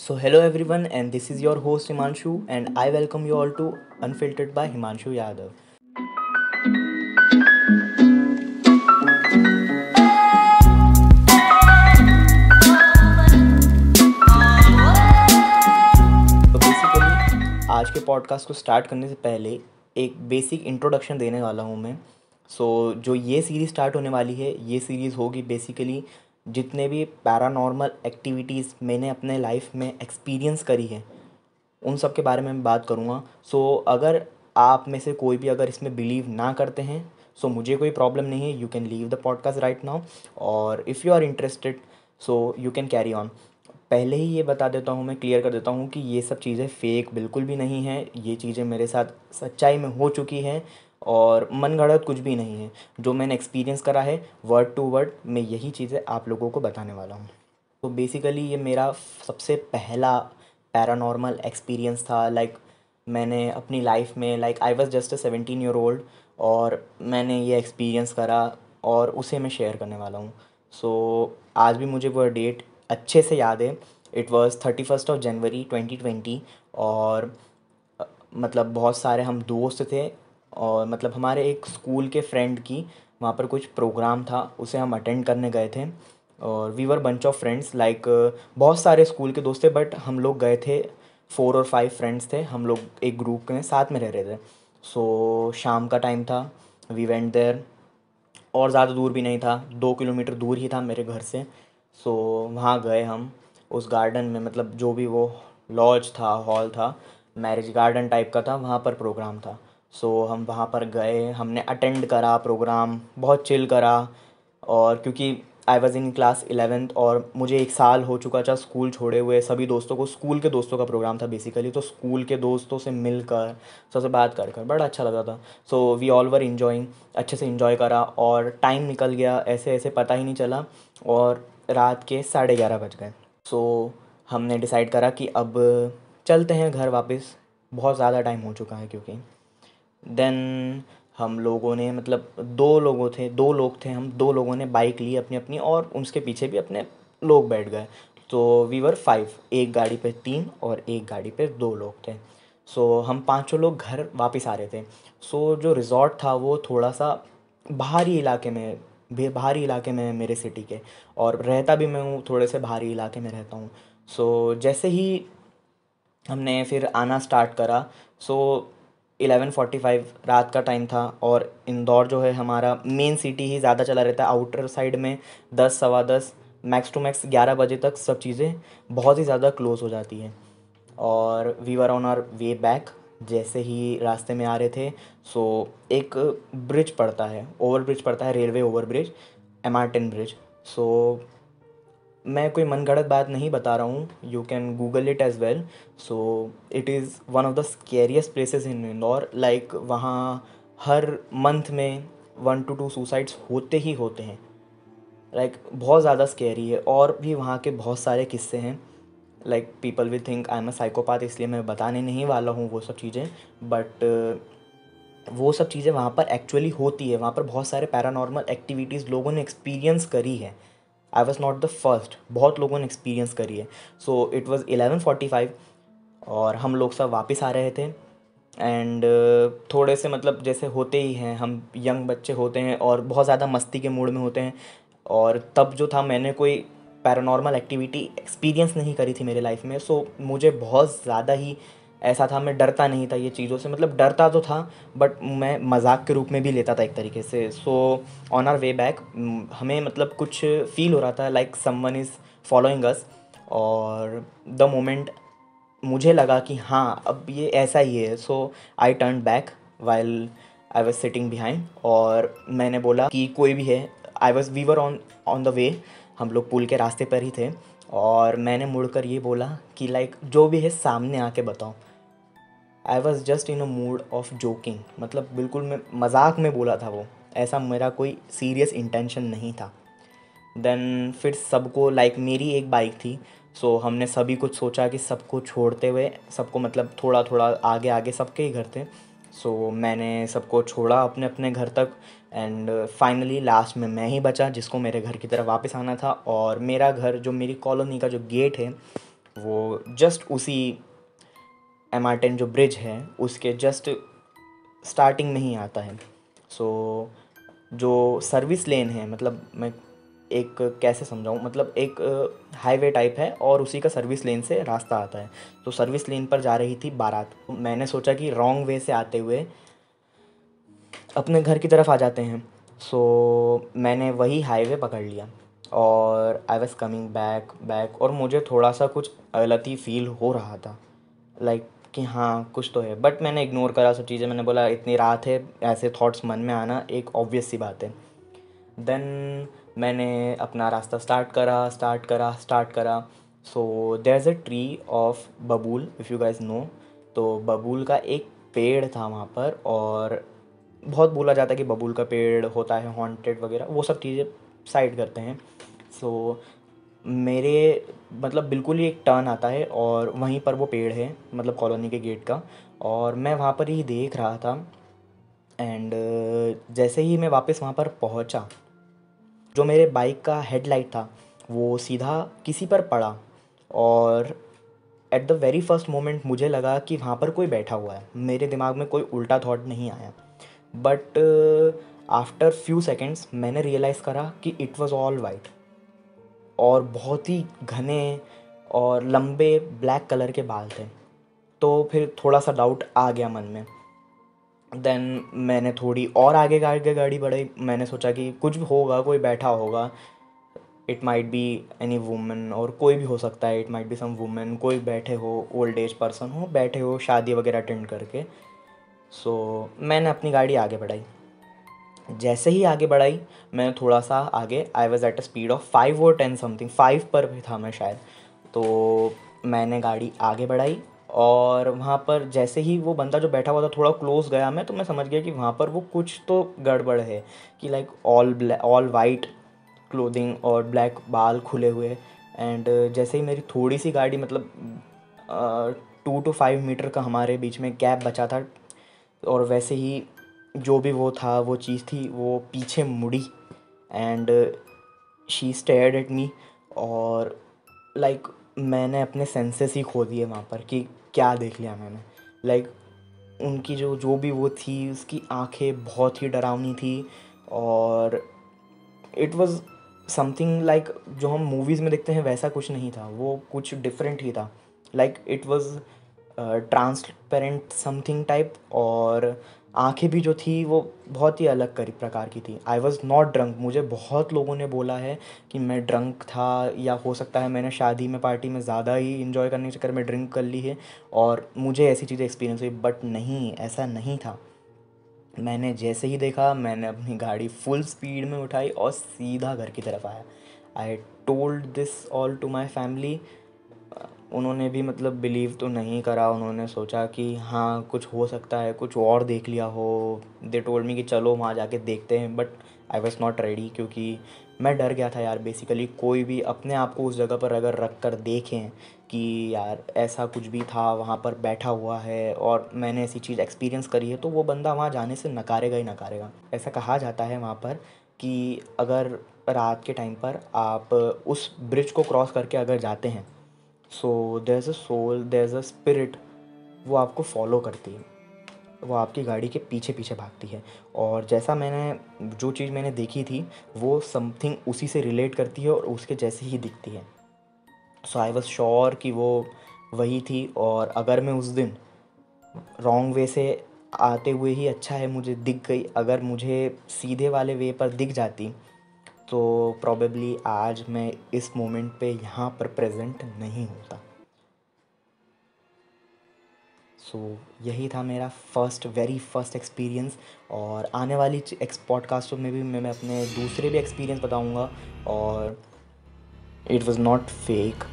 So hello everyone and this is your host Himanshu and I welcome you all to unfiltered by Himanshu Yadav basically आज के podcast को start करने से पहले एक basic introduction देने वाला हूँ मैं। सो so, जो ये सीरीज़ स्टार्ट होने वाली है ये सीरीज़ होगी बेसिकली जितने भी पैरानॉर्मल एक्टिविटीज़ मैंने अपने लाइफ में एक्सपीरियंस करी है, उन सब के बारे में मैं बात करूँगा। सो अगर आप में से कोई भी अगर इसमें बिलीव ना करते हैं सो मुझे कोई प्रॉब्लम नहीं है you can leave the podcast right now और if you are interested so you can carry on पहले ही ये बता देता हूँ, मैं क्लियर कर देता हूँ कि ये सब चीज़ें फ़ेक बिल्कुल भी नहीं है, ये चीज़ें मेरे साथ सच्चाई में हो चुकी हैं। और मन गढ़त कुछ भी नहीं है। जो मैंने एक्सपीरियंस करा है वर्ड टू वर्ड मैं यही चीज़ें आप लोगों को बताने वाला हूँ। तो बेसिकली ये मेरा सबसे पहला पैरानॉर्मल एक्सपीरियंस था। लाइक मैंने अपनी लाइफ में like I was just a seventeen year old और मैंने ये एक्सपीरियंस करा और उसे मैं शेयर करने वाला हूँ। सो so, आज भी मुझे वह डेट अच्छे से याद है। It was thirty first of January twenty twenty और मतलब बहुत सारे हम दोस्त थे। और मतलब हमारे एक स्कूल के फ्रेंड की वहाँ पर कुछ प्रोग्राम था उसे हम अटेंड करने गए थे। और we were bunch of friends like बहुत सारे स्कूल के दोस्त थे बट हम लोग गए थे फोर और फाइव फ्रेंड्स थे हम लोग एक ग्रुप में साथ में रह रहे थे। सो so, शाम का टाइम था वी वेंट देयर और ज़्यादा दूर भी नहीं था दो किलोमीटर दूर ही था मेरे घर से। सो so, वहाँ गए हम उस गार्डन में मतलब जो भी वो लॉज था हॉल था मैरिज गार्डन टाइप का था वहाँ पर प्रोग्राम था। सो हम वहाँ पर गए, हमने अटेंड करा प्रोग्राम बहुत चिल करा और क्योंकि I was in class eleventh और मुझे एक साल हो चुका था स्कूल छोड़े हुए, सभी दोस्तों को स्कूल के दोस्तों का प्रोग्राम था बेसिकली तो स्कूल के दोस्तों से मिलकर, सबसे बात कर कर, बड़ा अच्छा लगा था। So we all were enjoying अच्छे से इन्जॉय करा और टाइम निकल गया, ऐसे ऐसे पता ही नहीं चला और रात के साढ़े ग्यारह बज गए। सो हमने डिसाइड करा कि अब चलते हैं घर वापस, बहुत ज़्यादा टाइम हो चुका है क्योंकि देन हम लोगों ने मतलब दो लोगों थे, दो लोग थे हम, दो लोगों ने बाइक ली अपनी अपनी और उसके पीछे भी अपने लोग बैठ गए। तो वी वर फाइव एक गाड़ी पे तीन और एक गाड़ी पे दो लोग थे। सो हम पाँचों लोग घर वापस आ रहे थे। सो जो रिज़ॉर्ट था वो थोड़ा सा बाहरी इलाके में बाहरी इलाके में मेरे सिटी के। और रहता भी मैं हूँ, थोड़े से बाहरी इलाके में रहता हूँ। सो जैसे ही हमने फिर आना स्टार्ट करा सो इलेवन फोर्टी फाइव रात का टाइम था और इंदौर जो है हमारा मेन सिटी ही ज़्यादा चला रहता है। आउटर साइड में दस, सवा दस मैक्स टू मैक्स ग्यारह बजे तक सब चीज़ें बहुत ही ज़्यादा क्लोज़ हो जाती हैं। और we were on our way back जैसे ही रास्ते में आ रहे थे सो एक ब्रिज पड़ता है ओवर ब्रिज पड़ता है railway over bridge M R ten bridge so मैं कोई मन गढ़त बात नहीं बता रहा हूँ। You can Google it as well so it is one of the scariest places in Indore like वहाँ हर मंथ में वन टू टू सुसाइड्स होते ही होते हैं। लाइक like, बहुत ज़्यादा स्केरी है। और भी वहाँ के बहुत सारे किस्से हैं। Like people will think I am a psychopath इसलिए मैं बताने नहीं वाला हूँ वो सब चीज़ें। बट वो सब चीज़ें वहाँ पर एक्चुअली होती है। वहाँ पर बहुत सारे पैरानॉर्मल एक्टिविटीज़ लोगों ने एक्सपीरियंस करी है। I was not the first बहुत लोगों ने एक्सपीरियंस करी है. So it was eleven forty five और हम लोग सब वापस आ रहे थे. एंड uh, थोड़े से मतलब जैसे होते ही हैं हम यंग बच्चे होते हैं और बहुत ज़्यादा मस्ती के मूड में होते हैं. और तब जो था मैंने कोई पैरानॉर्मल एक्टिविटी एक्सपीरियंस नहीं करी थी मेरे लाइफ में. सो so, मुझे बहुत ज़्यादा ही ऐसा था, मैं डरता नहीं था ये चीज़ों से। मतलब डरता तो था बट मैं मज़ाक के रूप में भी लेता था एक तरीके से। So on our way back हमें मतलब कुछ फील हो रहा था like someone is following us और द मोमेंट मुझे लगा कि हाँ अब ये ऐसा ही है। So I turn back while I was sitting behind और मैंने बोला कि कोई भी है I was we were on on the way हम लोग पुल के रास्ते पर ही थे, और मैंने मुड़कर ये बोला कि लाइक जो भी है, सामने आके बताओ। I was just in a mood of joking मतलब बिल्कुल मैं मज़ाक में बोला था वो। ऐसा मेरा कोई सीरियस इंटेंशन नहीं था। देन फिर सबको लाइक like, मेरी एक बाइक थी। सो so, हमने सभी कुछ सोचा कि सबको छोड़ते हुए सबको मतलब थोड़ा थोड़ा आगे आगे सबके ही घर थे। सो so, मैंने सबको छोड़ा अपने अपने घर तक। एंड फाइनली लास्ट में मैं ही बचा जिसको मेरे घर की तरफ़ वापस आना था। और मेरा घर जो मेरी कॉलोनी का जो गेट है वो जस्ट उसी एम आर टेन जो ब्रिज है उसके जस्ट स्टार्टिंग में ही आता है। सो so, जो सर्विस लेन है मतलब मैं एक कैसे समझाऊँ? मतलब एक हाईवे टाइप है और उसी का सर्विस लेन से रास्ता आता है। तो सर्विस लेन पर जा रही थी बारात। मैंने सोचा कि रॉन्ग वे से आते हुए अपने घर की तरफ़ आ जाते हैं। सो so, मैंने वही हाईवे पकड़ लिया और I was coming back back और मुझे थोड़ा सा कुछ गलती फील हो रहा था। लाइक like, कि हाँ कुछ तो है। बट मैंने इग्नोर करा सब चीज़ें। मैंने बोला इतनी रात है ऐसे थॉट्स मन में आना एक ऑब्वियस सी बात है। देन मैंने अपना रास्ता स्टार्ट करा स्टार्ट करा स्टार्ट करा। So there is a tree of babul if you guys know तो बबूल का एक पेड़ था वहाँ पर और बहुत बोला जाता है कि बबूल का पेड़ होता है हॉन्टेड वगैरह। वो सब चीज़ें साइड करते हैं। सो so, मेरे मतलब बिल्कुल ही एक टर्न आता है और वहीं पर वो पेड़ है मतलब कॉलोनी के गेट का। और मैं वहाँ पर ही देख रहा था एंड जैसे ही मैं वापस वहाँ पर पहुँचा, जो मेरे बाइक का हेडलाइट था, वो सीधा किसी पर पड़ा और at the very first moment मुझे लगा कि वहाँ पर कोई बैठा हुआ है। मेरे दिमाग में कोई उल्टा थॉट नहीं आया। बट आफ्टर फ्यू सेकेंड्स मैंने रियलाइज़ करा कि इट वॉज़ ऑल वाइट और बहुत ही घने और लंबे ब्लैक कलर के बाल थे। तो फिर थोड़ा सा डाउट आ गया मन में। देन मैंने थोड़ी और आगे आगे गाड़ी बढ़ाई। मैंने सोचा कि कुछ भी होगा कोई बैठा होगा। It might be any women और कोई भी हो सकता है। It might be some women कोई बैठे हो ओल्ड एज पर्सन हो बैठे हो शादी वगैरह अटेंड करके। सो so, मैंने अपनी गाड़ी आगे बढ़ाई। जैसे ही आगे बढ़ाई, मैं थोड़ा सा आगे I was at a speed of five और टेन समथिंग फाइव पर भी था मैं शायद। तो मैंने गाड़ी आगे बढ़ाई और वहाँ पर जैसे ही वो बंदा जो बैठा हुआ था थोड़ा क्लोज गया मैं तो मैं समझ गया कि वहाँ पर वो कुछ तो गड़बड़ है कि like all black all white clothing और ब्लैक बाल खुले हुए। एंड जैसे ही मेरी थोड़ी सी गाड़ी मतलब टू टू फाइव मीटर का हमारे बीच में गैप बचा था और वैसे ही जो भी वो था वो चीज़ थी वो पीछे मुड़ी and she stared at me और लाइक like, मैंने अपने सेंसेस ही खो दिए वहाँ पर कि क्या देख लिया मैंने। लाइक like, उनकी जो जो भी वो थी उसकी आँखें बहुत ही डरावनी थी और इट वाज समथिंग लाइक जो हम मूवीज़ में देखते हैं वैसा कुछ नहीं था वो कुछ डिफरेंट ही था। Like it was transparent something type और आँखें भी जो थी, वो बहुत ही अलग करी, प्रकार की थी। आई वॉज़ नॉट ड्रंक मुझे बहुत लोगों ने बोला है कि मैं ड्रंक था या हो सकता है मैंने शादी में पार्टी में ज़्यादा ही इन्जॉय करने के चक्कर में ड्रिंक कर ली है और मुझे ऐसी चीज़ें एक्सपीरियंस हुई बट नहीं, ऐसा नहीं था। मैंने जैसे ही देखा, मैंने अपनी गाड़ी फुल स्पीड में उठाई और सीधा घर की तरफ़ आया। I told this all to my family उन्होंने भी मतलब बिलीव तो नहीं करा, उन्होंने सोचा कि हाँ कुछ हो सकता है, कुछ और देख लिया हो। दे टोल्ड मी कि चलो वहाँ जाके देखते हैं but I was not ready क्योंकि मैं डर गया था यार बेसिकली कोई भी अपने आप को उस जगह पर अगर रख कर देखें कि यार ऐसा कुछ भी था, वहाँ पर बैठा हुआ है और मैंने ऐसी चीज़ एक्सपीरियंस करी है तो वो बंदा वहाँ जाने से नकारेगा ही नकारेगा। ऐसा कहा जाता है वहाँ पर कि अगर रात के टाइम पर आप उस ब्रिज को क्रॉस करके अगर जाते हैं सो देर a soul there a spirit वो आपको फॉलो करती है। वो आपकी गाड़ी के पीछे पीछे भागती है। और जैसा मैंने, जो चीज़ मैंने देखी थी, वो समथिंग उसी से रिलेट करती है और उसके जैसे ही दिखती है। सो आई वॉज़ श्योर कि वो वही थी और अगर मैं उस दिन रॉन्ग वे से आते हुए ही अच्छा है, मुझे दिख गई, अगर मुझे सीधे वाले वे पर दिख जाती तो प्रॉबेबली आज मैं इस मोमेंट पे यहाँ पर प्रेजेंट नहीं होता। सो so, यही था मेरा फ़र्स्ट वेरी फ़र्स्ट एक्सपीरियंस और आने वाली एक्स पॉडकास्टों में भी मैं, मैं अपने दूसरे भी एक्सपीरियंस बताऊँगा और इट वॉज़ नॉट फेक